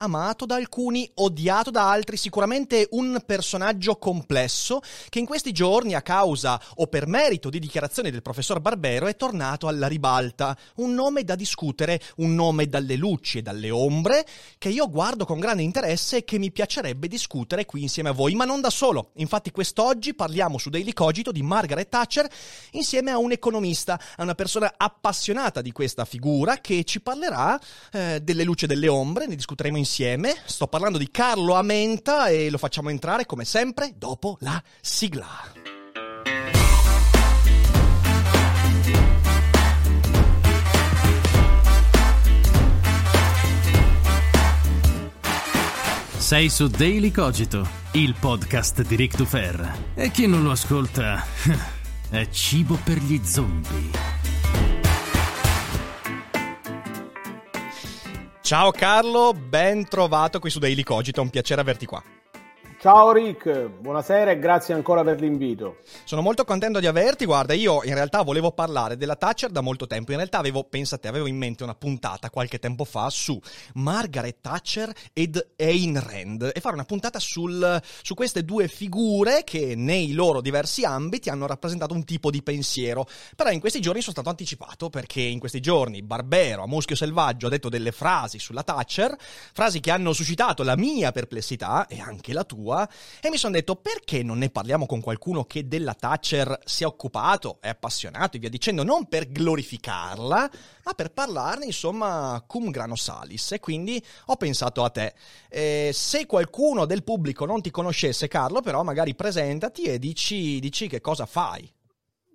amato da alcuni, odiato da altri, sicuramente un personaggio complesso che in questi giorni, a causa o per merito di dichiarazioni del professor Barbero, è tornato alla ribalta. Un nome da discutere, un nome dalle luci e dalle ombre, che io guardo con grande interesse e che mi piacerebbe discutere qui insieme a voi, ma non da solo. Infatti quest'oggi parliamo su Daily Cogito di Margaret Thatcher insieme a un economista, a una persona appassionata di questa figura che ci parlerà eh, delle luci e delle ombre, ne discuteremo insieme insieme. Sto parlando di Carlo Amenta e lo facciamo entrare come sempre dopo la sigla. Sei su Daily Cogito, il podcast di Rick Dufer. E chi non lo ascolta è cibo per gli zombie. Ciao Carlo, ben trovato qui su Daily Cogito, un piacere averti qua. Ciao Rick, buonasera e grazie ancora per l'invito. Sono molto contento di averti. Guarda, io in realtà volevo parlare della Thatcher da molto tempo. In realtà avevo, pensate, avevo in mente una puntata qualche tempo fa su Margaret Thatcher ed Ayn Rand e fare una puntata sul, su queste due figure che nei loro diversi ambiti hanno rappresentato un tipo di pensiero. Però in questi giorni sono stato anticipato perché in questi giorni Barbero a Muschio Selvaggio ha detto delle frasi sulla Thatcher, frasi che hanno suscitato la mia perplessità e anche la tua sua e mi sono detto perché non ne parliamo con qualcuno che della Thatcher si è occupato, è appassionato e via dicendo, non per glorificarla, ma per parlarne insomma cum grano salis e quindi ho pensato a te. Eh, se qualcuno del pubblico non ti conoscesse Carlo però magari presentati e dici, dici che cosa fai.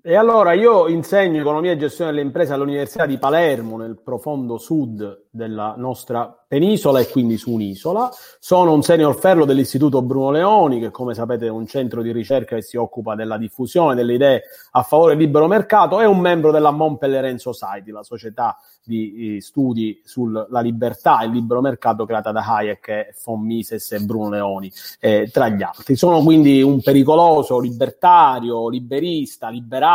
E allora io insegno economia e gestione delle imprese all'Università di Palermo, nel profondo sud della nostra penisola e quindi su un'isola. Sono un senior fellow dell'Istituto Bruno Leoni, che come sapete è un centro di ricerca che si occupa della diffusione delle idee a favore del libero mercato, e un membro della Montpellier Society, la società di studi sulla libertà e il libero mercato creata da Hayek, von Mises e Bruno Leoni, eh, tra gli altri. Sono quindi un pericoloso libertario, liberista, liberale,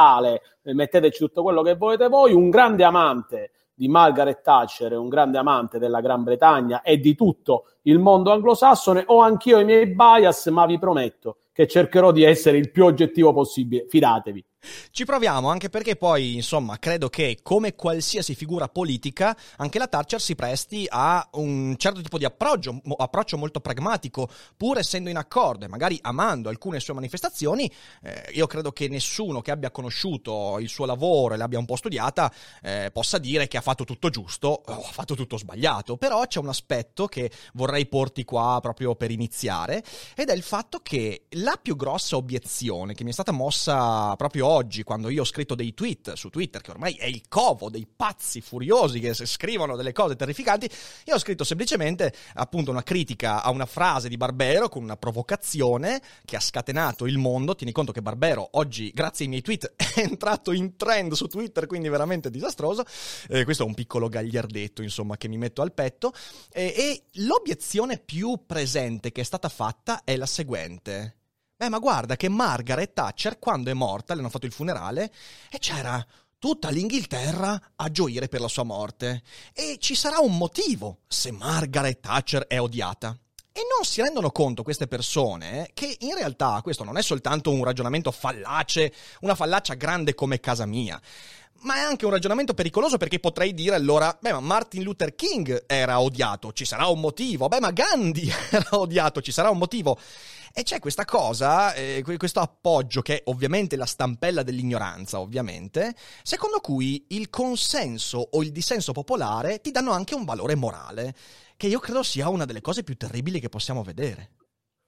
eh, metteteci tutto quello che volete voi, un grande amante di Margaret Thatcher, un grande amante della Gran Bretagna e di tutto il mondo anglosassone, ho anch'io i miei bias, ma vi prometto che cercherò di essere il più oggettivo possibile, fidatevi. Ci proviamo, anche perché poi, insomma, credo che come qualsiasi figura politica, anche la Thatcher si presti a un certo tipo di approccio, approccio molto pragmatico, pur essendo in accordo e magari amando alcune sue manifestazioni. Eh, io credo che nessuno che abbia conosciuto il suo lavoro e l'abbia un po' studiata eh, possa dire che ha fatto tutto giusto o ha fatto tutto sbagliato. Però c'è un aspetto che vorrei porti qua proprio per iniziare, ed è il fatto che la più grossa obiezione che mi è stata mossa proprio oggi, quando io ho scritto dei tweet su Twitter, che ormai è il covo dei pazzi furiosi che scrivono delle cose terrificanti, io ho scritto semplicemente appunto una critica a una frase di Barbero con una provocazione che ha scatenato il mondo. Tieni conto che Barbero oggi, grazie ai miei tweet, è entrato in trend su Twitter, quindi veramente disastroso. Eh, questo è un piccolo gagliardetto, insomma, che mi metto al petto. Eh, e l'obiezione più presente che è stata fatta è la seguente. Beh, ma guarda che Margaret Thatcher, quando è morta, le hanno fatto il funerale, e c'era tutta l'Inghilterra a gioire per la sua morte. E ci sarà un motivo se Margaret Thatcher è odiata. E non si rendono conto queste persone che in realtà questo non è soltanto un ragionamento fallace, una fallaccia grande come casa mia ma è anche un ragionamento pericoloso perché potrei dire allora, beh, ma Martin Luther King era odiato, ci sarà un motivo, beh, ma Gandhi era odiato, ci sarà un motivo. E c'è questa cosa, eh, questo appoggio che è ovviamente la stampella dell'ignoranza, ovviamente, secondo cui il consenso o il dissenso popolare ti danno anche un valore morale, che io credo sia una delle cose più terribili che possiamo vedere.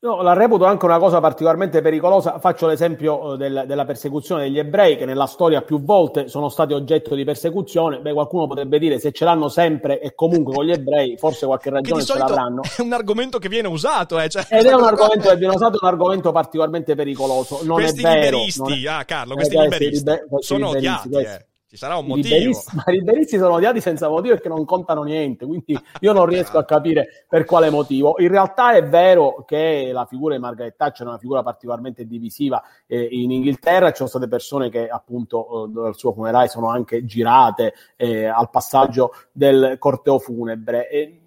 Io la reputo anche una cosa particolarmente pericolosa. Faccio l'esempio eh, del, della persecuzione degli ebrei, che nella storia più volte sono stati oggetto di persecuzione. Beh, qualcuno potrebbe dire se ce l'hanno sempre e comunque con gli ebrei, forse qualche ragione ce l'avranno. È un argomento che viene usato, eh, cioè... ed è un argomento che viene usato, un argomento particolarmente pericoloso. Non questi è vero, liberisti, è... ah Carlo, questi eh, liberisti, liber... sono liberisti, odiati. Eh. Ci sarà un motivo. I liberisti, ma i liberisti sono odiati senza motivo perché non contano niente, quindi io non riesco a capire per quale motivo. In realtà è vero che la figura di Margaret Thatcher è una figura particolarmente divisiva eh, in Inghilterra, ci sono state persone che appunto eh, dal suo funerale sono anche girate eh, al passaggio del corteo funebre. E,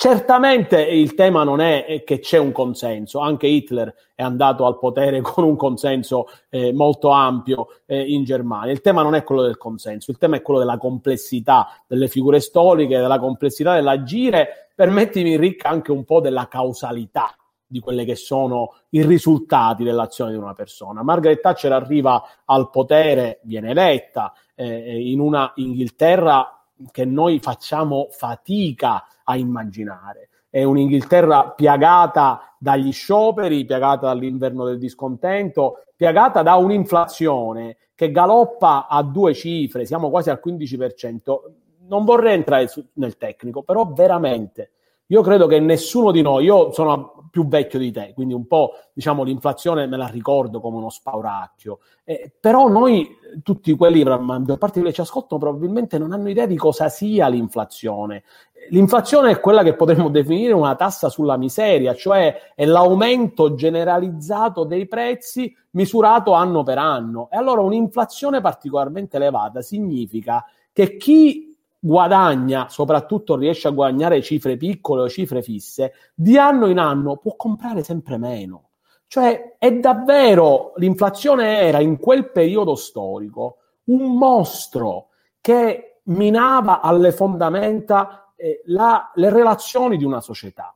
Certamente il tema non è che c'è un consenso, anche Hitler è andato al potere con un consenso eh, molto ampio eh, in Germania. Il tema non è quello del consenso, il tema è quello della complessità delle figure storiche, della complessità dell'agire, permettimi Rick anche un po' della causalità di quelli che sono i risultati dell'azione di una persona. Margaret Thatcher arriva al potere, viene eletta eh, in una Inghilterra che noi facciamo fatica a immaginare. È un'Inghilterra piagata dagli scioperi, piagata dall'inverno del discontento, piagata da un'inflazione che galoppa a due cifre, siamo quasi al 15%. Non vorrei entrare nel tecnico, però veramente io credo che nessuno di noi, io sono più vecchio di te, quindi un po' diciamo l'inflazione me la ricordo come uno spauracchio, eh, però noi tutti quelli, la maggior parte che ci ascoltano probabilmente non hanno idea di cosa sia l'inflazione. L'inflazione è quella che potremmo definire una tassa sulla miseria, cioè è l'aumento generalizzato dei prezzi misurato anno per anno. E allora un'inflazione particolarmente elevata significa che chi guadagna, soprattutto riesce a guadagnare cifre piccole o cifre fisse, di anno in anno può comprare sempre meno. Cioè è davvero l'inflazione era in quel periodo storico un mostro che minava alle fondamenta eh, la, le relazioni di una società.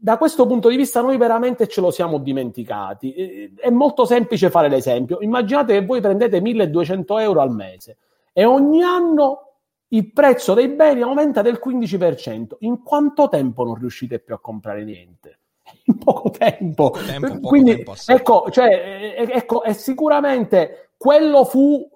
Da questo punto di vista noi veramente ce lo siamo dimenticati. Eh, è molto semplice fare l'esempio. Immaginate che voi prendete 1200 euro al mese e ogni anno il prezzo dei beni aumenta del 15%. In quanto tempo non riuscite più a comprare niente? In poco tempo. Tempo Quindi, tempo, sì. ecco, cioè, ecco, e sicuramente quello fu,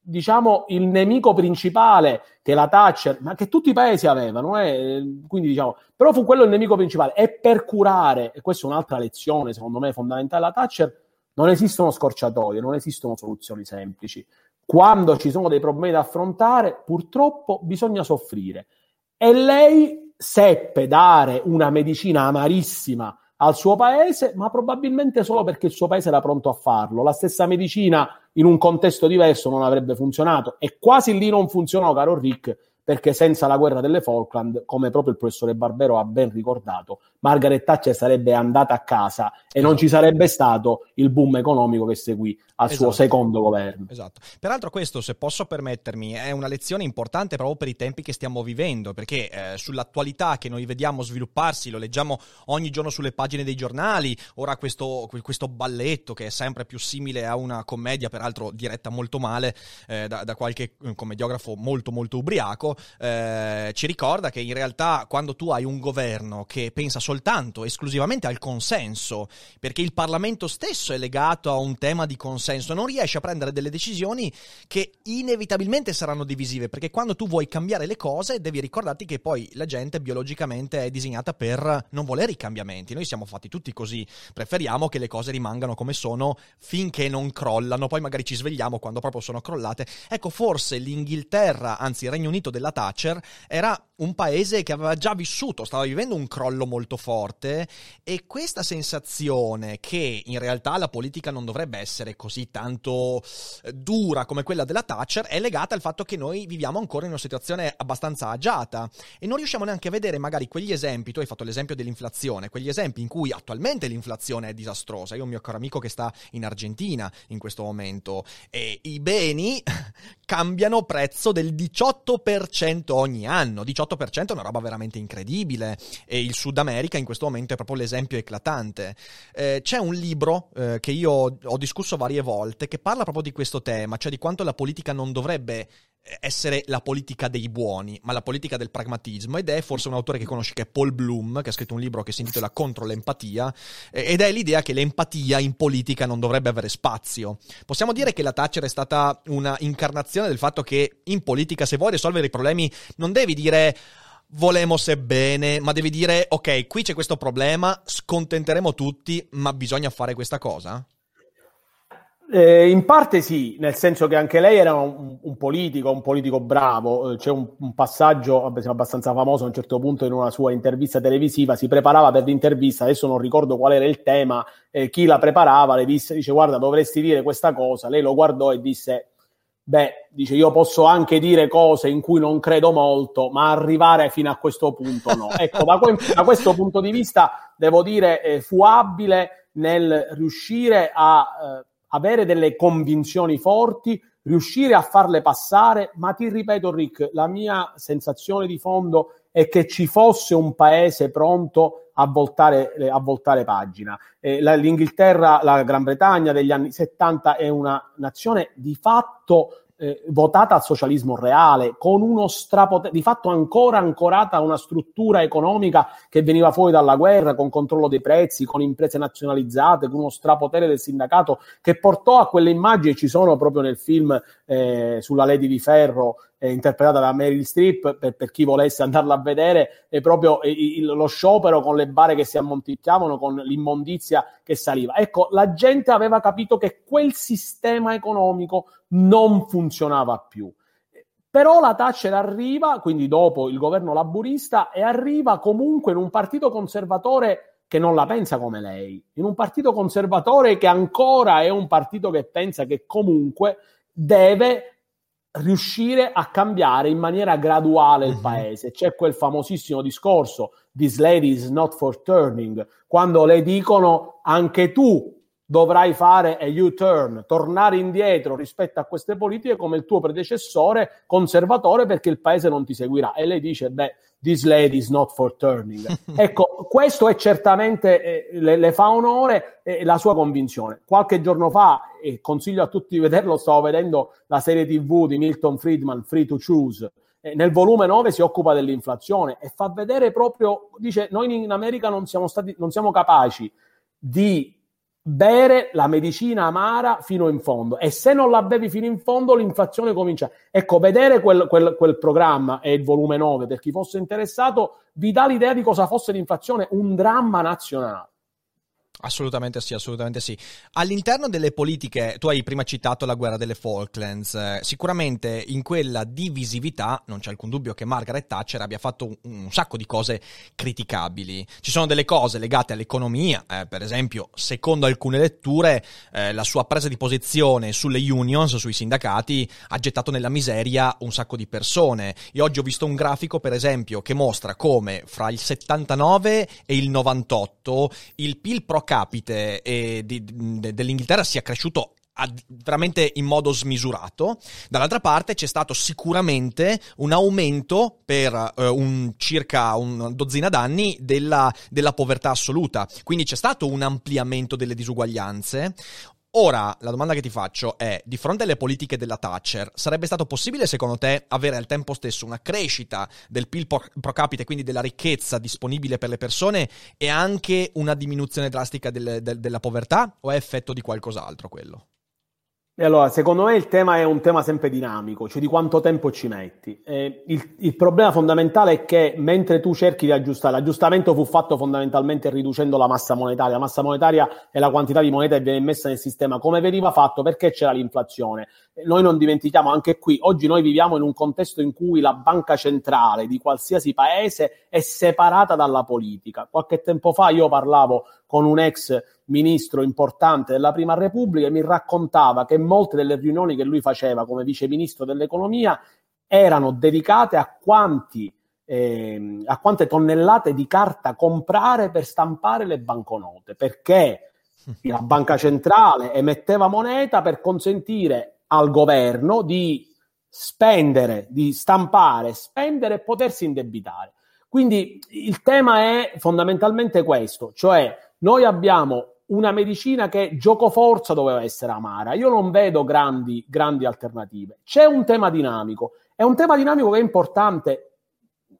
diciamo, il nemico principale che la Thatcher, ma che tutti i paesi avevano, eh? quindi diciamo, però fu quello il nemico principale. E per curare, e questa è un'altra lezione, secondo me, fondamentale della Thatcher, non esistono scorciatoie, non esistono soluzioni semplici quando ci sono dei problemi da affrontare, purtroppo bisogna soffrire. E lei seppe dare una medicina amarissima al suo paese, ma probabilmente solo perché il suo paese era pronto a farlo. La stessa medicina in un contesto diverso non avrebbe funzionato e quasi lì non funzionò, caro Rick, perché senza la guerra delle Falkland, come proprio il professore Barbero ha ben ricordato, Margaret Thatcher sarebbe andata a casa e non ci sarebbe stato il boom economico che seguì al esatto. suo secondo governo. Esatto. Peraltro questo, se posso permettermi, è una lezione importante proprio per i tempi che stiamo vivendo, perché eh, sull'attualità che noi vediamo svilupparsi, lo leggiamo ogni giorno sulle pagine dei giornali, ora questo, questo balletto che è sempre più simile a una commedia, peraltro diretta molto male eh, da, da, qualche eh, commediografo molto molto ubriaco, eh, ci ricorda che in realtà quando tu hai un governo che pensa soltanto, esclusivamente al consenso, perché il Parlamento stesso è legato a un tema di consenso, senso, non riesci a prendere delle decisioni che inevitabilmente saranno divisive, perché quando tu vuoi cambiare le cose devi ricordarti che poi la gente biologicamente è disegnata per non volere i cambiamenti. Noi siamo fatti tutti così, preferiamo che le cose rimangano come sono finché non crollano, poi magari ci svegliamo quando proprio sono crollate. Ecco, forse l'Inghilterra, anzi il Regno Unito del della Thatcher era un paese che aveva già vissuto, stava vivendo un crollo molto forte e questa sensazione che in realtà la politica non dovrebbe essere così tanto eh, dura come quella della Thatcher è legata al fatto che noi viviamo ancora in una situazione abbastanza agiata e non riusciamo neanche a vedere magari quegli esempi, tu hai fatto l'esempio dell'inflazione, quegli esempi in cui attualmente l'inflazione è disastrosa. Io ho un mio caro amico che sta in Argentina in questo momento e i beni cambiano prezzo del 18% ogni anno, 18 18% è una roba veramente incredibile e il Sud America in questo momento è proprio l'esempio eclatante. Eh, c'è un libro eh, che io ho discusso varie volte che parla proprio di questo tema, cioè di quanto la politica non dovrebbe essere la politica dei buoni, ma la politica del pragmatismo ed è forse un autore che conosci che è Paul Bloom, che ha scritto un libro che si intitola Contro l'empatia ed è l'idea che l'empatia in politica non dovrebbe avere spazio. Possiamo dire che la Thatcher è stata una incarnazione del fatto che in politica se vuoi risolvere i problemi non devi dire volemo sebbene, ma devi dire ok, qui c'è questo problema, scontenteremo tutti, ma bisogna fare questa cosa? Eh, in parte sì, nel senso che anche lei era un, un politico, un politico bravo. Eh, c'è un, un passaggio abbastanza famoso a un certo punto in una sua intervista televisiva, si preparava per l'intervista, adesso non ricordo qual era il tema, eh, chi la preparava le disse, dice guarda dovresti dire questa cosa, lei lo guardò e disse beh, dice io posso anche dire cose in cui non credo molto, ma arrivare fino a questo punto no. Ecco, da, que- da questo punto di vista devo dire eh, fu abile nel riuscire a eh, avere delle convinzioni forti, riuscire a farle passare, ma ti ripeto Rick, la mia sensazione di fondo è che ci fosse un paese pronto a voltare, a voltare pagina. Eh, la, L'Inghilterra, la Gran Bretagna degli anni 70 è una nazione di fatto eh, votata al socialismo reale, con uno strapotere, di fatto ancora ancorata a una struttura economica che veniva fuori dalla guerra, con controllo dei prezzi, con imprese nazionalizzate, con uno strapotere del sindacato che portò a quelle immagini, ci sono proprio nel film eh, sulla Lady di Ferro, eh, interpretata da Meryl Streep, per, per, chi volesse andarla a vedere, è proprio il, lo sciopero con le bare che si ammonticchiavano, con l'immondizia che saliva. Ecco, la gente aveva capito che quel sistema economico non funzionava più. Però la Thatcher arriva, quindi dopo il governo laburista, e arriva comunque in un partito conservatore che non la pensa come lei, in un partito conservatore che ancora è un partito che pensa che comunque deve riuscire a cambiare in maniera graduale il mhm. paese. C'è quel famosissimo discorso, this lady is not for turning, quando le dicono anche tu dovrai fare a U-turn, tornare indietro rispetto a queste politiche come il tuo predecessore conservatore perché il paese non ti seguirà. E lei dice, beh, this lady is not for turning. ecco, questo è certamente, eh, le, le, fa onore eh, la sua convinzione. Qualche giorno fa, e consiglio a tutti di vederlo, stavo vedendo la serie TV di Milton Friedman, Free to Choose, nel volume 9 si occupa dell'inflazione e fa vedere proprio, dice, noi in America non siamo, stati, non siamo capaci di bere la medicina amara fino in fondo e se non la bevi fino in fondo l'inflazione comincia. Ecco, vedere quel, quel, quel programma e il volume 9 per chi fosse interessato vi dà l'idea di cosa fosse l'inflazione, un dramma nazionale. Assolutamente sì, assolutamente sì. All'interno delle politiche, tu hai prima citato la guerra delle Falklands, eh, sicuramente in quella divisività non c'è alcun dubbio che Margaret Thatcher abbia fatto un, sacco di cose criticabili. Ci sono delle cose legate all'economia, eh, per esempio, secondo alcune letture, eh, la sua presa di posizione sulle unions, sui sindacati, ha gettato nella miseria un sacco di persone. Io oggi ho visto un grafico, per esempio, che mostra come fra il 79 e il 98 il PIL pro capite eh, di, de, dell'Inghilterra sia cresciuto veramente in modo smisurato. Dall'altra parte c'è stato sicuramente un aumento per eh, un, circa una dozzina d'anni della, della povertà assoluta. Quindi c'è stato un ampliamento delle disuguaglianze. Ora, la domanda che ti faccio è, di fronte alle politiche della Thatcher, sarebbe stato possibile secondo te avere al tempo stesso una crescita del PIL pro capite, quindi della ricchezza disponibile per le persone e anche una diminuzione drastica del, del, della povertà o è effetto di qualcos'altro quello? E allora, secondo me il tema è un tema sempre dinamico, cioè di quanto tempo ci metti. Eh, il, il, problema fondamentale è che mentre tu cerchi di aggiustare, l'aggiustamento fu fatto fondamentalmente riducendo la massa monetaria. La massa monetaria è la quantità di moneta che viene messa nel sistema. Come veniva fatto? Perché c'era l'inflazione. Noi non dimentichiamo anche qui, oggi noi viviamo in un contesto in cui la banca centrale di qualsiasi paese è separata dalla politica. Qualche tempo fa io parlavo con un ex ministro importante della Prima Repubblica e mi raccontava che molte delle riunioni che lui faceva come vice ministro dell'economia erano dedicate a quanti eh, a quante tonnellate di carta comprare per stampare le banconote, perché la banca centrale emetteva moneta per consentire al governo di spendere, di stampare, spendere e potersi indebitare. Quindi il tema è fondamentalmente questo, cioè noi abbiamo una medicina che gioco forza doveva essere amara. Io non vedo grandi, grandi alternative. C'è un tema dinamico. È un tema dinamico che è importante.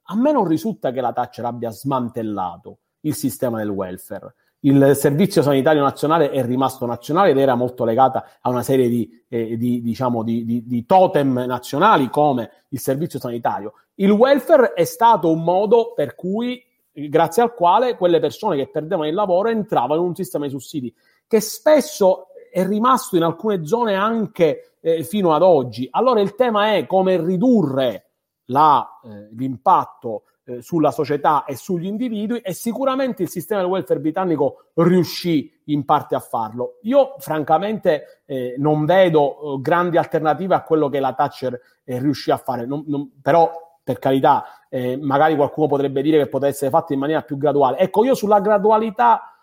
A me non risulta che la Thatcher abbia smantellato il sistema del welfare. Il servizio sanitario nazionale è rimasto nazionale ed era molto legata a una serie di, eh, di, diciamo, di, di totem nazionali come il servizio sanitario. Il welfare è stato un modo per cui grazie al quale quelle persone che perdevano il lavoro entravano in un sistema di sussidi che spesso è rimasto in alcune zone anche eh, fino ad oggi. Allora il tema è come ridurre la, eh, l'impatto eh, sulla società e sugli individui e sicuramente il sistema del welfare britannico riuscì in parte a farlo. Io francamente eh, non vedo eh, grandi alternative a quello che la Thatcher eh, riuscì a fare, non, non, però per carità, eh, magari qualcuno potrebbe dire che potesse essere fatto in maniera più graduale. Ecco, io sulla gradualità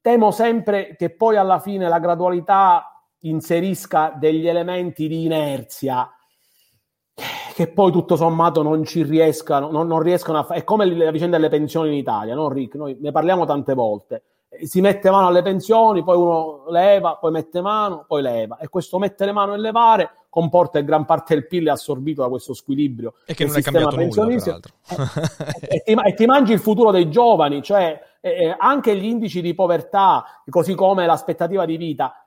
temo sempre che poi alla fine la gradualità inserisca degli elementi di inerzia che poi tutto sommato non ci riescano, non, non riescono a fare. È come la vicenda delle pensioni in Italia, no Rick? Noi ne parliamo tante volte. Si mette mano alle pensioni, poi uno leva, poi mette mano, poi leva. E questo mettere mano e levare comporta che gran parte del PIL è assorbito da questo squilibrio. E che non è cambiato nulla, peraltro. e, ti, e, ti, mangi il futuro dei giovani, cioè eh, anche gli indici di povertà, così come l'aspettativa di vita,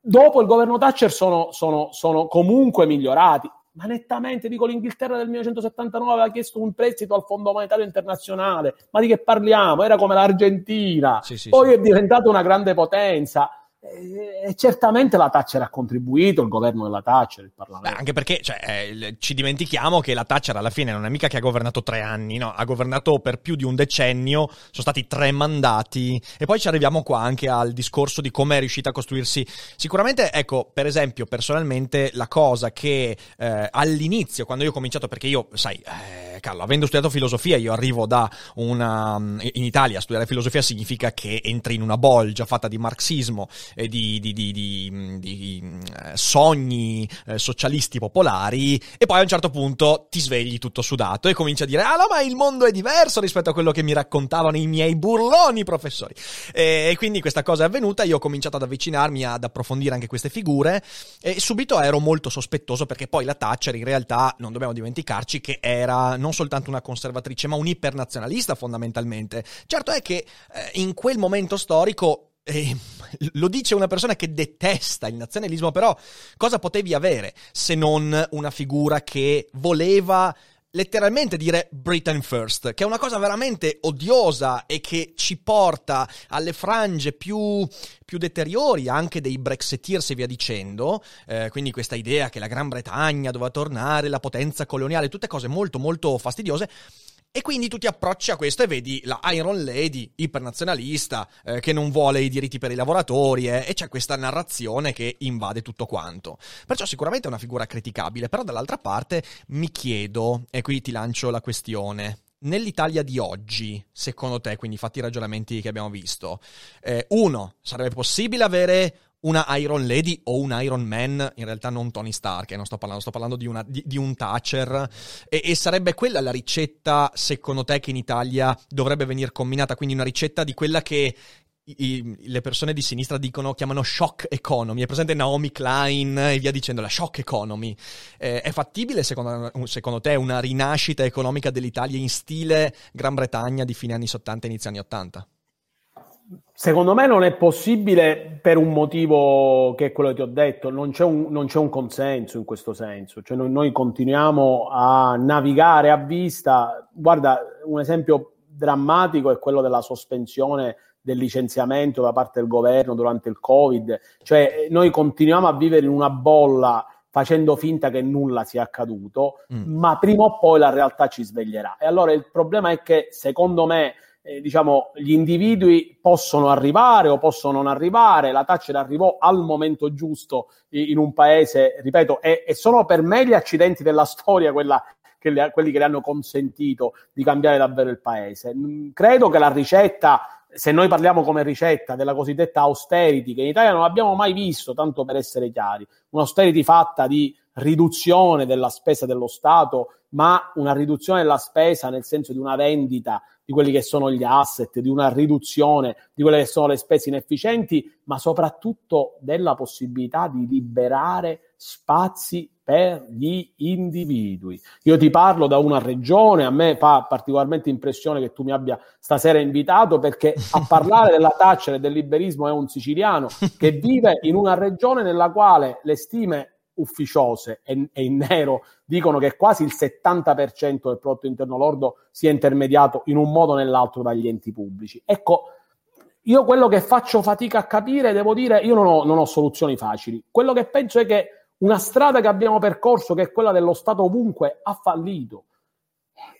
dopo il governo Thatcher sono, sono, sono comunque migliorati. Ma nettamente, dico, l'Inghilterra del 1979 aveva chiesto un prestito al Fondo Monetario Internazionale. Ma di che parliamo? Era come l'Argentina. Sì, sì, Poi sì. è diventata una grande potenza e certamente la Thatcher ha contribuito, il governo della Thatcher, il Parlamento. Beh, anche perché cioè, eh, ci dimentichiamo che la Thatcher alla fine non è mica che ha governato tre anni, no? ha governato per più di un decennio, sono stati tre mandati e poi ci arriviamo qua anche al discorso di come è riuscita a costruirsi. Sicuramente, ecco, per esempio, personalmente la cosa che eh, all'inizio, quando io ho cominciato, perché io, sai, eh, Carlo, avendo studiato filosofia, io arrivo da una... in Italia, studiare filosofia significa che entri in una bolgia fatta di marxismo eh, di, di, di, di eh, sogni eh, socialisti popolari e poi a un certo punto ti svegli tutto sudato e cominci a dire ah no ma il mondo è diverso rispetto a quello che mi raccontavano i miei burloni professori. E, e quindi questa cosa è avvenuta io ho cominciato ad avvicinarmi ad approfondire anche queste figure e subito ero molto sospettoso perché poi la Thatcher in realtà non dobbiamo dimenticarci che era non soltanto una conservatrice ma un ipernazionalista fondamentalmente. Certo è che eh, in quel momento storico e lo dice una persona che detesta il nazionalismo, però cosa potevi avere se non una figura che voleva letteralmente dire Britain First, che è una cosa veramente odiosa e che ci porta alle frange più, più deteriori anche dei Brexiteers e via dicendo, eh, quindi questa idea che la Gran Bretagna doveva tornare la potenza coloniale, tutte cose molto molto fastidiose e quindi tu ti approcci a questo e vedi la Iron Lady ipernazionalista eh, che non vuole i diritti per i lavoratori eh, e c'è questa narrazione che invade tutto quanto. Perciò sicuramente è una figura criticabile, però dall'altra parte mi chiedo, e qui ti lancio la questione, nell'Italia di oggi, secondo te, quindi fatti i ragionamenti che abbiamo visto, eh, uno, sarebbe possibile avere una Iron Lady o un Iron Man, in realtà non Tony Stark, eh, non sto parlando, sto parlando di, una, di, di un Thatcher, e, e, sarebbe quella la ricetta, secondo te, che in Italia dovrebbe venire combinata, quindi una ricetta di quella che i, le persone di sinistra dicono, chiamano shock economy, è presente Naomi Klein e via dicendo, la shock economy. Eh, è fattibile secondo, secondo, te una rinascita economica dell'Italia in stile Gran Bretagna di fine anni 70 inizio anni 80? Secondo me non è possibile per un motivo che è quello che ti ho detto, non c'è un, non c'è un consenso in questo senso, cioè noi, noi, continuiamo a navigare a vista. Guarda, un esempio drammatico è quello della sospensione del licenziamento da parte del governo durante il Covid, cioè noi continuiamo a vivere in una bolla facendo finta che nulla sia accaduto, mm. ma prima o poi la realtà ci sveglierà. E allora il problema è che secondo me eh, diciamo, gli individui possono arrivare o possono non arrivare. La Thatcher arrivò al momento giusto in un paese, ripeto, e, e sono per me gli accidenti della storia quella, che le, quelli che le hanno consentito di cambiare davvero il paese. Mm, credo che la ricetta, se noi parliamo come ricetta della cosiddetta austerity, che in Italia non abbiamo mai visto, tanto per essere chiari, un'austerity fatta di riduzione della spesa dello Stato, ma una riduzione della spesa nel senso di una vendita di quelli che sono gli asset, di una riduzione di quelle che sono le spese inefficienti, ma soprattutto della possibilità di liberare spazi per gli individui. Io ti parlo da una regione, a me fa particolarmente impressione che tu mi abbia stasera invitato perché a parlare della Thatcher e del liberismo è un siciliano che vive in una regione nella quale le stime ufficiose e, e, in nero dicono che quasi il 70% del prodotto interno lordo sia intermediato in un modo o nell'altro dagli enti pubblici. Ecco, io quello che faccio fatica a capire, devo dire, io non ho, non ho soluzioni facili. Quello che penso è che una strada che abbiamo percorso, che è quella dello Stato ovunque, ha fallito.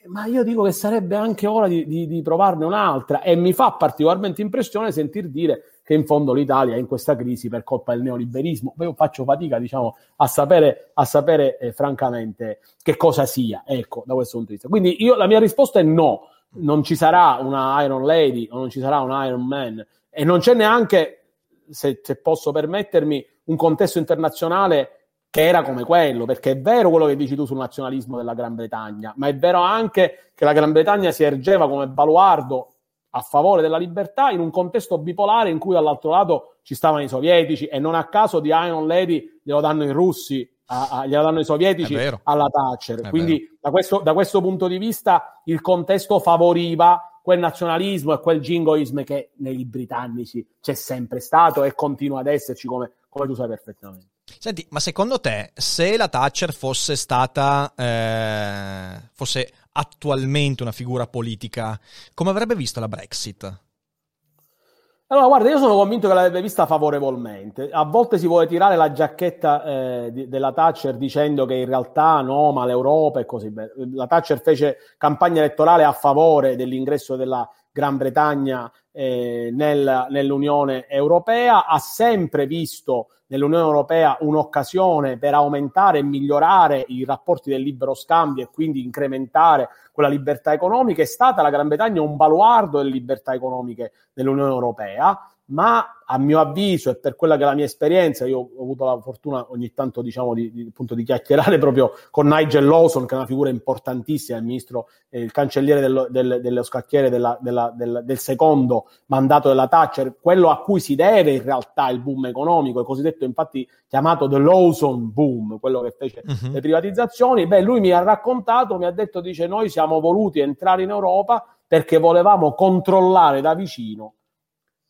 Ma io dico che sarebbe anche ora di, di, di provarne un'altra e mi fa particolarmente impressione sentir dire che in fondo l'Italia è in questa crisi per colpa del neoliberismo. Io faccio fatica, diciamo, a sapere, a sapere eh, francamente che cosa sia, ecco, da questo punto di vista. Quindi io, la mia risposta è no, non ci sarà una Iron Lady o non ci sarà un Iron Man e non c'è neanche, se, se posso permettermi, un contesto internazionale che era come quello, perché è vero quello che dici tu sul nazionalismo della Gran Bretagna, ma è vero anche che la Gran Bretagna si ergeva come baluardo a favore della libertà in un contesto bipolare in cui dall'altro lato ci stavano i sovietici e non a caso di Iron Lady glielo danno i russi, a, a, glielo danno i sovietici alla Thatcher. Quindi da questo, da questo, punto di vista il contesto favoriva quel nazionalismo e quel jingoismo che nei britannici c'è sempre stato e continua ad esserci come, come tu sai perfettamente. Senti, ma secondo te se la Thatcher fosse stata eh, fosse attualmente una figura politica, come avrebbe visto la Brexit? Allora, guarda, io sono convinto che l'avrebbe vista favorevolmente. A volte si vuole tirare la giacchetta eh, di, della Thatcher dicendo che in realtà no, ma l'Europa e così via. La Thatcher fece campagna elettorale a favore dell'ingresso della Gran Bretagna eh, nel, nell'Unione Europea, ha sempre visto nell'Unione Europea un'occasione per aumentare e migliorare i rapporti del libero scambio e quindi incrementare quella libertà economica. È stata la Gran Bretagna un baluardo delle libertà economiche dell'Unione Europea ma a mio avviso e per quella che è la mia esperienza, io ho avuto la fortuna ogni tanto diciamo di, di, appunto, di chiacchierare proprio con Nigel Lawson, che è una figura importantissima, il ministro, eh, il cancelliere dello, del, dello scacchiere della, della, del, del, secondo mandato della Thatcher, quello a cui si deve in realtà il boom economico, il cosiddetto infatti chiamato the Lawson boom, quello che fece uh-huh. le privatizzazioni. Beh, lui mi ha raccontato, mi ha detto, dice, noi siamo voluti entrare in Europa perché volevamo controllare da vicino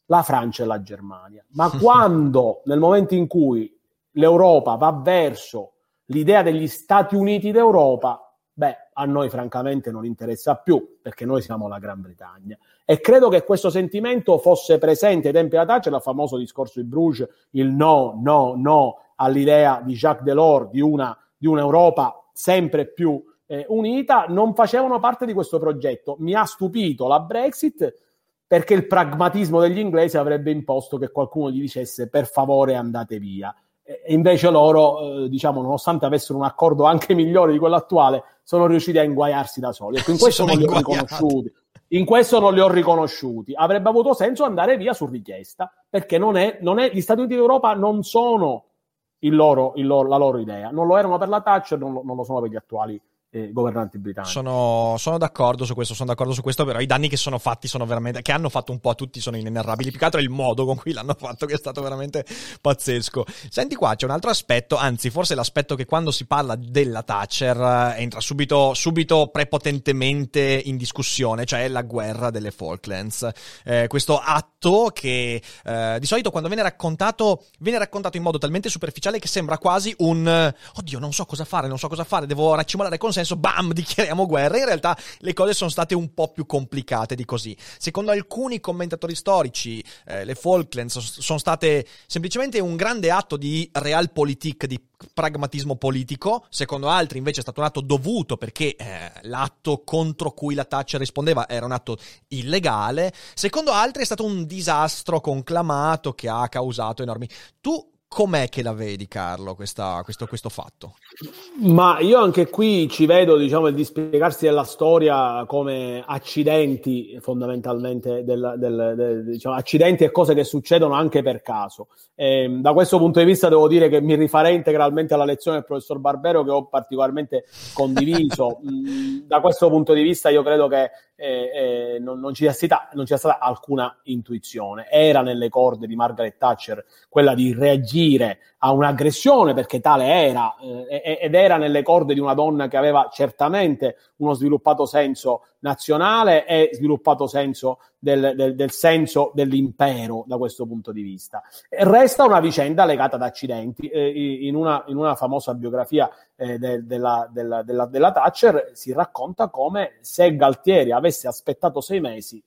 la Francia e la Germania. Ma quando, nel momento in cui l'Europa va verso l'idea degli Stati Uniti d'Europa, beh, a noi francamente non interessa più, perché noi siamo la Gran Bretagna. E credo che questo sentimento fosse presente ai tempi della Thatcher, il famoso discorso di Bruges, il no, no, no all'idea di Jacques Delors di, una, di un'Europa sempre più eh, unita, non facevano parte di questo progetto. Mi ha stupito la Brexit, perché il pragmatismo degli inglesi avrebbe imposto che qualcuno gli dicesse per favore andate via. E invece loro, eh, diciamo, nonostante avessero un accordo anche migliore di quello attuale, sono riusciti a inguaiarsi da soli. Ecco, in questo non li ho riconosciuti. In questo non li ho riconosciuti. Avrebbe avuto senso andare via su richiesta, perché non è, non è, gli Stati Uniti d'Europa non sono il loro, il loro, la loro idea. Non lo erano per la Thatcher, non lo, non lo sono per gli attuali eh, governanti britannici. Sono, sono, d'accordo su questo, sono d'accordo su questo, però i danni che sono fatti sono veramente, che hanno fatto un po' a tutti sono inenarrabili, più che altro il modo con cui l'hanno fatto che è stato veramente pazzesco. Senti qua, c'è un altro aspetto, anzi forse l'aspetto che quando si parla della Thatcher eh, entra subito, subito prepotentemente in discussione, cioè la guerra delle Falklands. Eh, questo atto che eh, di solito quando viene raccontato, viene raccontato in modo talmente superficiale che sembra quasi un, oddio non so cosa fare, non so cosa fare, devo raccimolare consenso senso, bam, dichiariamo guerra. In realtà le cose sono state un po' più complicate di così. Secondo alcuni commentatori storici, eh, le Falklands sono state semplicemente un grande atto di realpolitik, di pragmatismo politico, secondo altri invece è stato un atto dovuto perché eh, l'atto contro cui la Thatcher rispondeva era un atto illegale, secondo altri è stato un disastro conclamato che ha causato enormi... Tu com'è che la vedi, Carlo, questa, questo, questo, fatto? Ma io anche qui ci vedo diciamo, il dispiegarsi della storia come accidenti, fondamentalmente, del, del, del, diciamo, accidenti e cose che succedono anche per caso. E, ehm, da questo punto di vista devo dire che mi rifarei integralmente alla lezione del professor Barbero che ho particolarmente condiviso. Mm, da questo punto di vista io credo che eh, eh, non, non, ci stata, non, c'è stata, alcuna intuizione. Era nelle corde di Margaret Thatcher quella di reagire a un'aggressione, perché tale era, eh, ed era nelle corde di una donna che aveva certamente uno sviluppato senso nazionale e sviluppato senso del, del, del senso dell'impero da questo punto di vista. E resta una vicenda legata ad accidenti. Eh, in, una, in, una, famosa biografia eh, de, della, della, della, della Thatcher si racconta come se Galtieri avesse aspettato sei mesi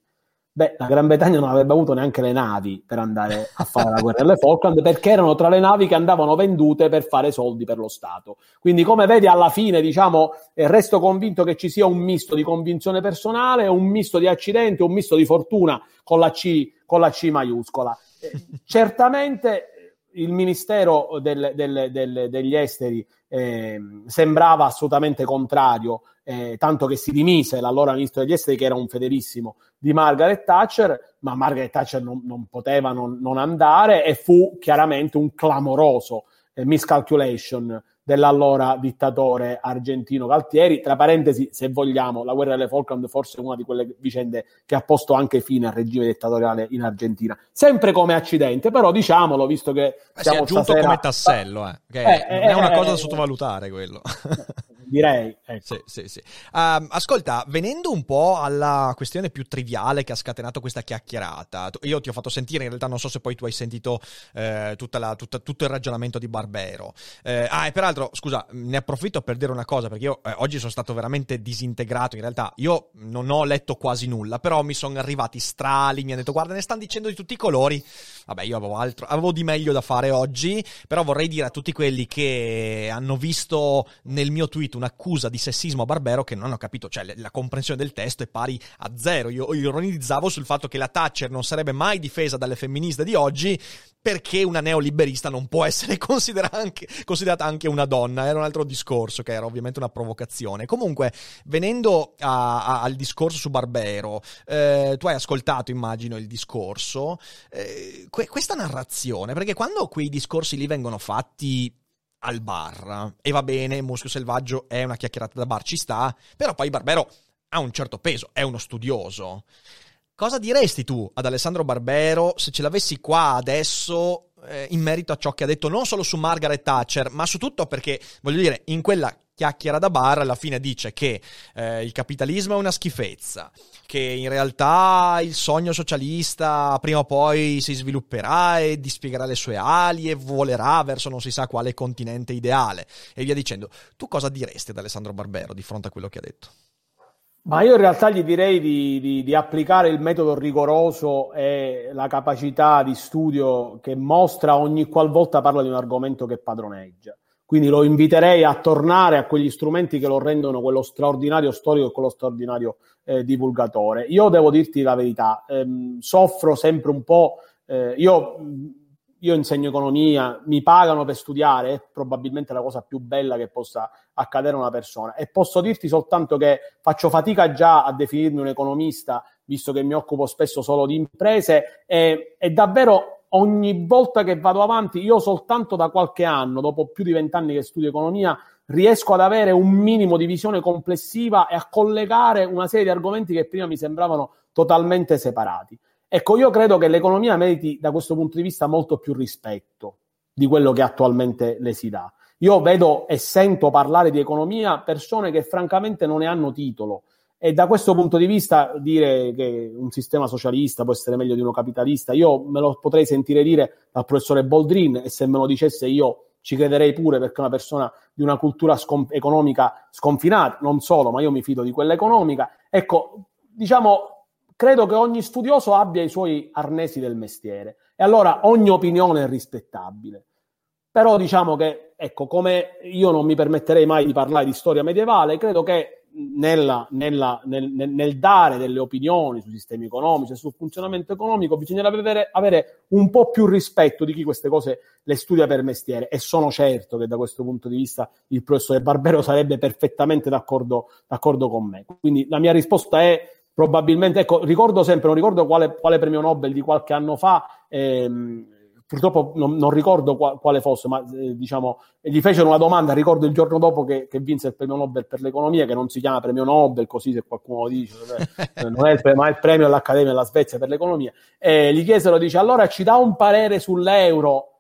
Beh, la Gran Bretagna non avrebbe avuto neanche le navi per andare a fare la guerra alle Falkland perché erano tra le navi che andavano vendute per fare soldi per lo Stato. Quindi, come vedi, alla fine, diciamo, eh, resto convinto che ci sia un misto di convinzione personale, un misto di accidente, un misto di fortuna con la C, con la C maiuscola. Eh, certamente il Ministero del, del, del, degli Esteri eh, sembrava assolutamente contrario, eh, tanto che si dimise l'allora ministro degli esteri, che era un fedelissimo di Margaret Thatcher, ma Margaret Thatcher non, non poteva non, non, andare e fu chiaramente un clamoroso eh, miscalculation dell'allora dittatore argentino Galtieri. Tra parentesi, se vogliamo, la guerra delle Falkland forse è una di quelle vicende che ha posto anche fine al regime dittatoriale in Argentina. Sempre come accidente, però diciamolo, visto che... Si è aggiunto stasera... come tassello, eh, che eh, eh, è una cosa da sottovalutare quello. direi. Ecco. Sì, sì, sì. Um, ascolta, venendo un po' alla questione più triviale che ha scatenato questa chiacchierata, io ti ho fatto sentire, in realtà non so se poi tu hai sentito eh, la, tutta, tutto il ragionamento di Barbero. Eh, ah, e peraltro, scusa, ne approfitto per dire una cosa, perché io eh, oggi sono stato veramente disintegrato, in realtà io non ho letto quasi nulla, però mi sono arrivati strali, mi hanno detto guarda, ne stanno dicendo di tutti i colori. Vabbè, io avevo, altro, avevo di meglio da fare oggi, però vorrei dire a tutti quelli che hanno visto nel mio tweet un'accusa di sessismo a Barbero che non hanno capito, cioè la comprensione del testo è pari a zero. Io ironizzavo sul fatto che la Thatcher non sarebbe mai difesa dalle femministe di oggi perché una neoliberista non può essere considerata anche, considerata anche una donna. Era un altro discorso che era ovviamente una provocazione. Comunque, venendo a, a, al discorso su Barbero, eh, tu hai ascoltato, immagino, il discorso. Eh, que- questa narrazione, perché quando quei discorsi lì vengono fatti al bar. E va bene, Muschio Selvaggio è una chiacchierata da bar, ci sta, però poi Barbero ha un certo peso, è uno studioso. Cosa diresti tu ad Alessandro Barbero se ce l'avessi qua adesso eh, in merito a ciò che ha detto non solo su Margaret Thatcher, ma su tutto perché, voglio dire, in quella chiacchiera da bar alla fine dice che eh, il capitalismo è una schifezza, che in realtà il sogno socialista prima o poi si svilupperà e dispiegherà le sue ali e volerà verso non si sa quale continente ideale e via dicendo. Tu cosa diresti ad Alessandro Barbero di fronte a quello che ha detto? Ma io in realtà gli direi di, di, di, applicare il metodo rigoroso e la capacità di studio che mostra ogni qualvolta parla di un argomento che padroneggia. Quindi lo inviterei a tornare a quegli strumenti che lo rendono quello straordinario storico e quello straordinario eh, divulgatore. Io devo dirti la verità, ehm, soffro sempre un po', eh, io, io, insegno economia, mi pagano per studiare, è probabilmente la cosa più bella che possa accadere a una persona e posso dirti soltanto che faccio fatica già a definirmi un economista, visto che mi occupo spesso solo di imprese, e, e davvero ogni volta che vado avanti, io soltanto da qualche anno, dopo più di vent'anni che studio economia, riesco ad avere un minimo di visione complessiva e a collegare una serie di argomenti che prima mi sembravano totalmente separati. Ecco, io credo che l'economia meriti da questo punto di vista molto più rispetto di quello che attualmente le si dà. Io vedo e sento parlare di economia persone che francamente non ne hanno titolo. E da questo punto di vista dire che un sistema socialista può essere meglio di uno capitalista, io me lo potrei sentire dire dal professore Boldrin e se me lo dicesse io ci crederei pure perché è una persona di una cultura scom- economica sconfinata, non solo, ma io mi fido di quella economica. Ecco, diciamo, credo che ogni studioso abbia i suoi arnesi del mestiere e allora ogni opinione è rispettabile. Però diciamo che, ecco, come io non mi permetterei mai di parlare di storia medievale, credo che nella, nella, nel, nel, dare delle opinioni sui sistemi economici e sul funzionamento economico bisognerebbe avere, avere, un po' più rispetto di chi queste cose le studia per mestiere e sono certo che da questo punto di vista il professore Barbero sarebbe perfettamente d'accordo, d'accordo con me. Quindi la mia risposta è probabilmente, ecco, ricordo sempre, non ricordo quale, quale premio Nobel di qualche anno fa, ehm, purtroppo non, non ricordo qua, quale fosse, ma eh, diciamo, gli fecero una domanda, ricordo il giorno dopo che, che, vinse il premio Nobel per l'economia, che non si chiama premio Nobel, così se qualcuno lo dice, non è il, ma è il premio dell'Accademia della Svezia per l'economia, e gli chiesero, dice, allora ci dà un parere sull'euro,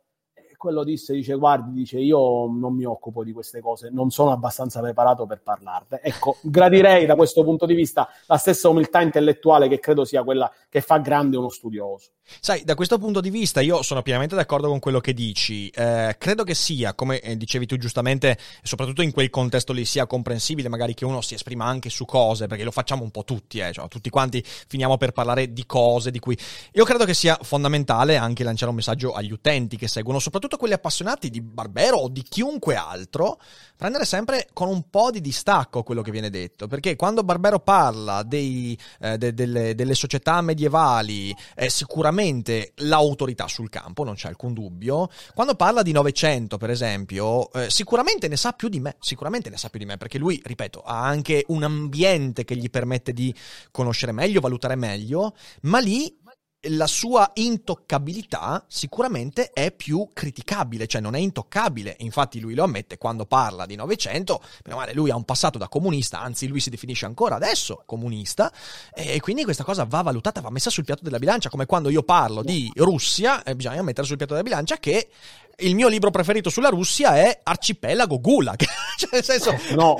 quello disse, dice, guardi, dice, io non mi occupo di queste cose, non sono abbastanza preparato per parlarne. Ecco, gradirei da questo punto di vista la stessa umiltà intellettuale che credo sia quella che fa grande uno studioso. Sai, da questo punto di vista io sono pienamente d'accordo con quello che dici. Eh, credo che sia, come eh, dicevi tu giustamente, soprattutto in quel contesto lì, sia comprensibile magari che uno si esprima anche su cose, perché lo facciamo un po' tutti, eh, cioè, tutti quanti finiamo per parlare di cose di cui... Io credo che sia fondamentale anche lanciare un messaggio agli utenti che seguono, soprattutto quelli appassionati di Barbero o di chiunque altro, prendere sempre con un po' di distacco quello che viene detto, perché quando Barbero parla dei, eh, de, delle, delle, società medievali, sicuramente sicuramente l'autorità sul campo, non c'è alcun dubbio. Quando parla di Novecento, per esempio, eh, sicuramente ne sa più di me, sicuramente ne sa più di me, perché lui, ripeto, ha anche un ambiente che gli permette di conoscere meglio, valutare meglio, ma lì la sua intoccabilità sicuramente è più criticabile, cioè non è intoccabile. Infatti lui lo ammette quando parla di Novecento, lui ha un passato da comunista, anzi lui si definisce ancora adesso comunista e quindi questa cosa va valutata, va messa sul piatto della bilancia, come quando io parlo di Russia, eh, bisogna mettere sul piatto della bilancia che il mio libro preferito sulla Russia è Arcipelago Gulag. cioè, nel senso... No,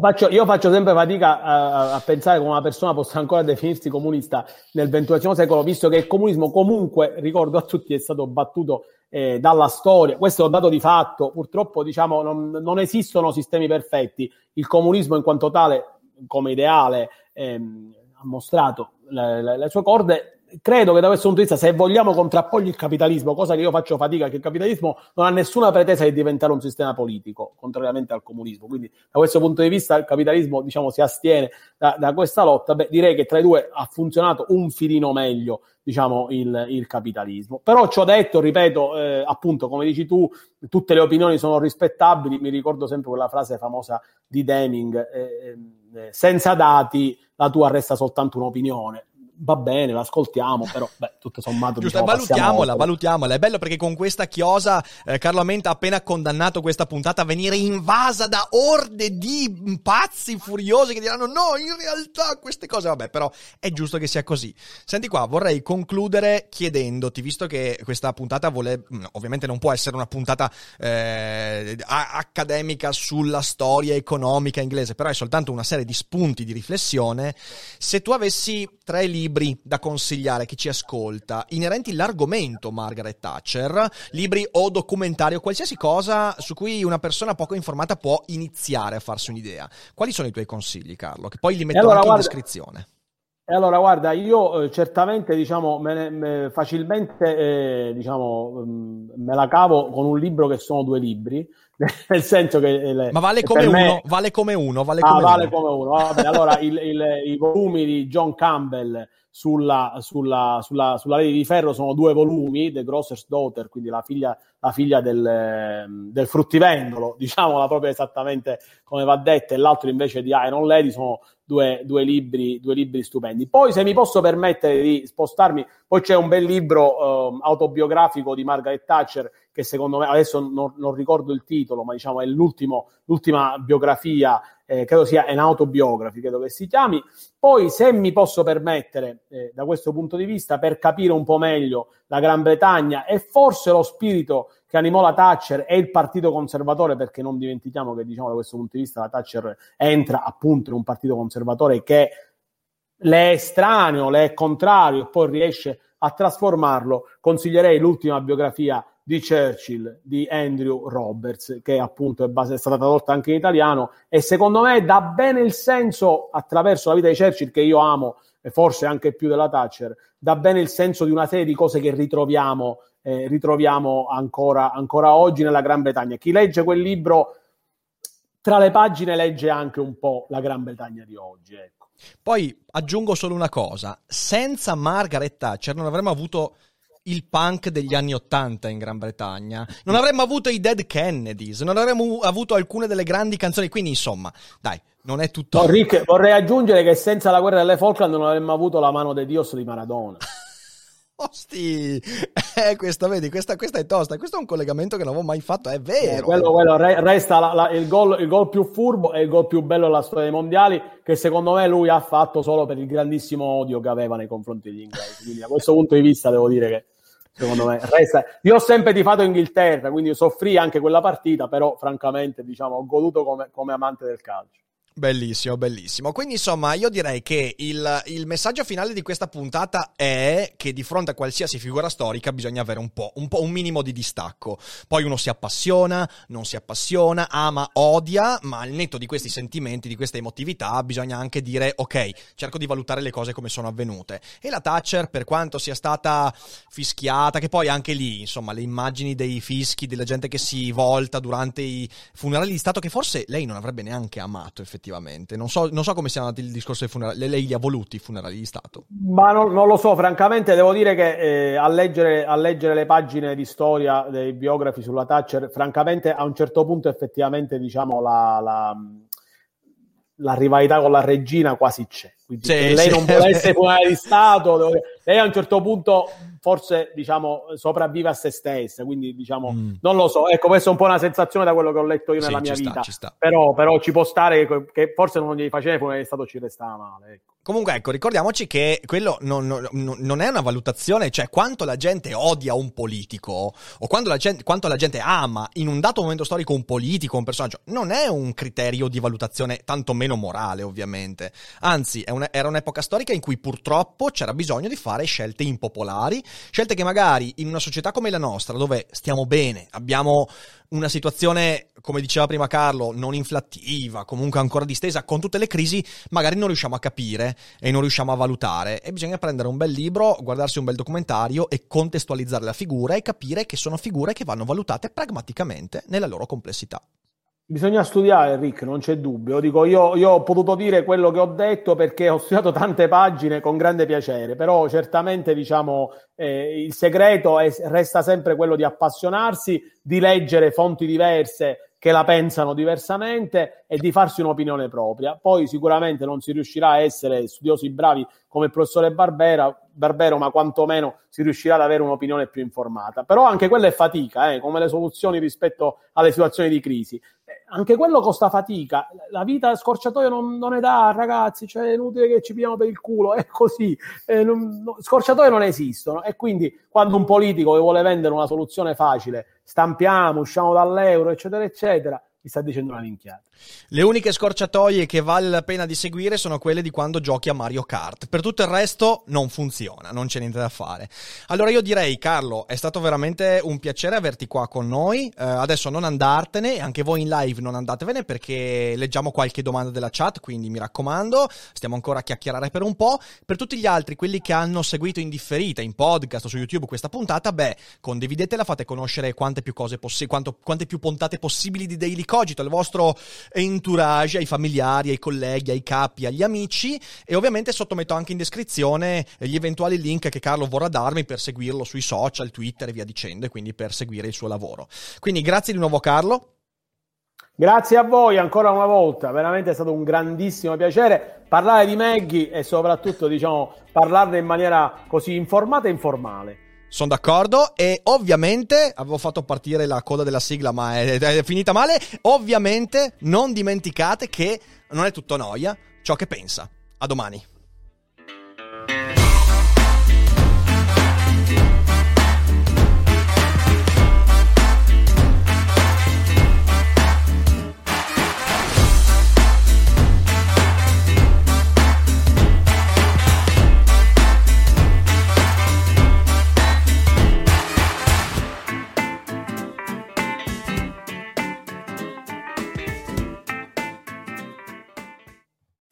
faccio, io faccio sempre fatica a, a, pensare come una persona possa ancora definirsi comunista nel XXI secolo, visto che il comunismo comunque, ricordo a tutti, è stato battuto eh, dalla storia. Questo è un dato di fatto. Purtroppo, diciamo, non, non esistono sistemi perfetti. Il comunismo in quanto tale, come ideale, ehm, ha mostrato le, le, le sue corde credo che da questo punto di vista, se vogliamo contrapporgli il capitalismo, cosa che io faccio fatica, che il capitalismo non ha nessuna pretesa di diventare un sistema politico, contrariamente al comunismo. Quindi, da questo punto di vista, il capitalismo, diciamo, si astiene da, da questa lotta. Beh, direi che tra i due ha funzionato un filino meglio, diciamo, il, il capitalismo. Però ciò detto, ripeto, eh, appunto, come dici tu, tutte le opinioni sono rispettabili. Mi ricordo sempre quella frase famosa di Deming, eh, eh, senza dati la tua resta soltanto un'opinione va bene, l'ascoltiamo, però beh, tutto sommato Giusto, diciamo, valutiamola, valutiamola. È bello perché con questa chiosa eh, Carlo Amenta ha appena condannato questa puntata a venire invasa da orde di pazzi furiosi che diranno no, in realtà queste cose, vabbè, però è giusto che sia così. Senti qua, vorrei concludere chiedendoti, visto che questa puntata vuole, mm, ovviamente non può essere una puntata eh, accademica sulla storia economica inglese, però è soltanto una serie di spunti di riflessione, se tu avessi tre libri libri da consigliare a chi ci ascolta inerenti all'argomento Margaret Thatcher, libri o documentari o qualsiasi cosa su cui una persona poco informata può iniziare a farsi un'idea. Quali sono i tuoi consigli, Carlo? Che poi li metto allora, anche guarda, in descrizione. E allora, guarda, io eh, certamente, diciamo, me ne, me, facilmente, eh, diciamo, mm, me la cavo con un libro che sono due libri, nel senso che... Eh, le, Ma vale come, me... uno, vale come uno, vale ah, come vale uno. come uno. Vabbè, allora, il, il, i volumi di John Campbell sulla, sulla, sulla, sulla Lady di Ferro sono due volumi, The Grosser's Daughter, quindi la figlia, la figlia del, del, fruttivendolo, diciamola proprio esattamente come va detta, e l'altro invece di Iron Lady, sono due, due, libri, due libri stupendi. Poi, se mi posso permettere di spostarmi, poi c'è un bel libro eh, autobiografico di Margaret Thatcher che secondo me, adesso non, non ricordo il titolo, ma diciamo è l'ultima biografia, eh, credo sia un autobiography, credo che si chiami. Poi, se mi posso permettere, eh, da questo punto di vista, per capire un po' meglio la Gran Bretagna e forse lo spirito che animò la Thatcher e il partito conservatore, perché non dimentichiamo che diciamo, da questo punto di vista la Thatcher entra appunto in un partito conservatore che le è estraneo, le è contrario e poi riesce a trasformarlo, consiglierei l'ultima biografia di Churchill di Andrew Roberts, che appunto è, base, è stata tradotta anche in italiano e secondo me dà bene il senso attraverso la vita di Churchill, che io amo e forse anche più della Thatcher, dà bene il senso di una serie di cose che ritroviamo, eh, ritroviamo ancora, ancora oggi nella Gran Bretagna. Chi legge quel libro tra le pagine legge anche un po' la Gran Bretagna di oggi. Ecco. Poi aggiungo solo una cosa, senza Margaret Thatcher non avremmo avuto il punk degli anni Ottanta in Gran Bretagna, non avremmo avuto i Dead Kennedys, non avremmo avuto alcune delle grandi canzoni, quindi insomma, dai, non è tutto... No, Rick, vorrei aggiungere che senza la guerra delle Falkland non avremmo avuto la mano di Dios di Maradona. Osti, eh, questa, vedi, questa, questa, è tosta. Questo è un collegamento che non avevo mai fatto, è vero. Eh, quello, quello re, resta la, la, il, gol, il, gol, più furbo e il gol più bello della storia dei mondiali, che secondo me lui ha fatto solo per il grandissimo odio che aveva nei confronti degli inglesi. Quindi, da questo punto di vista, devo dire che secondo me resta. Io ho sempre tifato Inghilterra, quindi soffrì anche quella partita, però, francamente, diciamo, ho goduto come, come amante del calcio. Bellissimo, bellissimo. Quindi insomma io direi che il, il, messaggio finale di questa puntata è che di fronte a qualsiasi figura storica bisogna avere un po', un po', un minimo di distacco. Poi uno si appassiona, non si appassiona, ama, odia, ma al netto di questi sentimenti, di questa emotività, bisogna anche dire ok, cerco di valutare le cose come sono avvenute. E la Thatcher, per quanto sia stata fischiata, che poi anche lì, insomma, le immagini dei fischi, della gente che si volta durante i funerali di Stato, che forse lei non avrebbe neanche amato effettivamente effettivamente. Non so, non so come sia andato il discorso dei funerali. Lei li ha voluti i funerali di Stato? Ma non, non lo so, francamente, devo dire che eh, a, leggere, a, leggere, le pagine di storia dei biografi sulla Thatcher, francamente, a un certo punto, effettivamente, diciamo, la, la, la rivalità con la regina quasi c'è. Quindi sì, lei sì. non vuole essere funerali di Stato, lei a un certo punto forse diciamo sopravvive a se stessa, quindi diciamo mm. non lo so, ecco questa è un po' una sensazione da quello che ho letto io nella sì, mia vita, sta, però, però, ci può stare che forse non gli faceva come è stato ci restava male. Ecco. Comunque, ecco, ricordiamoci che quello non, non, non, è una valutazione, cioè quanto la gente odia un politico o quanto la, gente, quanto la gente ama in un dato momento storico un politico, un personaggio, non è un criterio di valutazione tantomeno morale, ovviamente. Anzi, una, era un'epoca storica in cui purtroppo c'era bisogno di fare scelte impopolari, scelte che magari in una società come la nostra, dove stiamo bene, abbiamo una situazione, come diceva prima Carlo, non inflattiva, comunque ancora distesa, con tutte le crisi, magari non riusciamo a capire e non riusciamo a valutare. E bisogna prendere un bel libro, guardarsi un bel documentario e contestualizzare la figura e capire che sono figure che vanno valutate pragmaticamente nella loro complessità. Bisogna studiare, Rick, non c'è dubbio. Dico, io, io, ho potuto dire quello che ho detto perché ho studiato tante pagine con grande piacere, però certamente diciamo, eh, il segreto è, resta sempre quello di appassionarsi, di leggere fonti diverse che la pensano diversamente e di farsi un'opinione propria. Poi sicuramente non si riuscirà a essere studiosi bravi come il professore Barbera, Barbero, ma quantomeno si riuscirà ad avere un'opinione più informata. Però anche quella è fatica, eh, come le soluzioni rispetto alle situazioni di crisi anche quello costa fatica. La vita scorciatoio non, non ne dà, ragazzi, cioè è inutile che ci pigliamo per il culo, è così. Eh, non, no, scorciatoie non esistono e quindi quando un politico vuole vendere una soluzione facile, stampiamo, usciamo dall'euro, eccetera, eccetera, mi sta dicendo una minchiata. Le uniche scorciatoie che vale la pena di seguire sono quelle di quando giochi a Mario Kart. Per tutto il resto non funziona, non c'è niente da fare. Allora io direi, Carlo, è stato veramente un piacere averti qua con noi. Uh, adesso non andartene, anche voi in live non andatevene perché leggiamo qualche domanda della chat, quindi mi raccomando, stiamo ancora a chiacchierare per un po'. Per tutti gli altri, quelli che hanno seguito in differita, in podcast o su YouTube questa puntata, beh, condividetela, fate conoscere quante più cose possibili, quante più puntate possibili di Daily Cogito al vostro entourage, ai familiari, ai colleghi, ai capi, agli amici e ovviamente sottometto anche in descrizione gli eventuali link che Carlo vorrà darmi per seguirlo sui social, Twitter e via dicendo e quindi per seguire il suo lavoro. Quindi grazie di nuovo Carlo. Grazie a voi ancora una volta, veramente è stato un grandissimo piacere parlare di Maggie e soprattutto diciamo parlarne in maniera così informata e informale. Sono d'accordo e ovviamente avevo fatto partire la coda della sigla ma è, è finita male. Ovviamente non dimenticate che non è tutto noia ciò che pensa. A domani.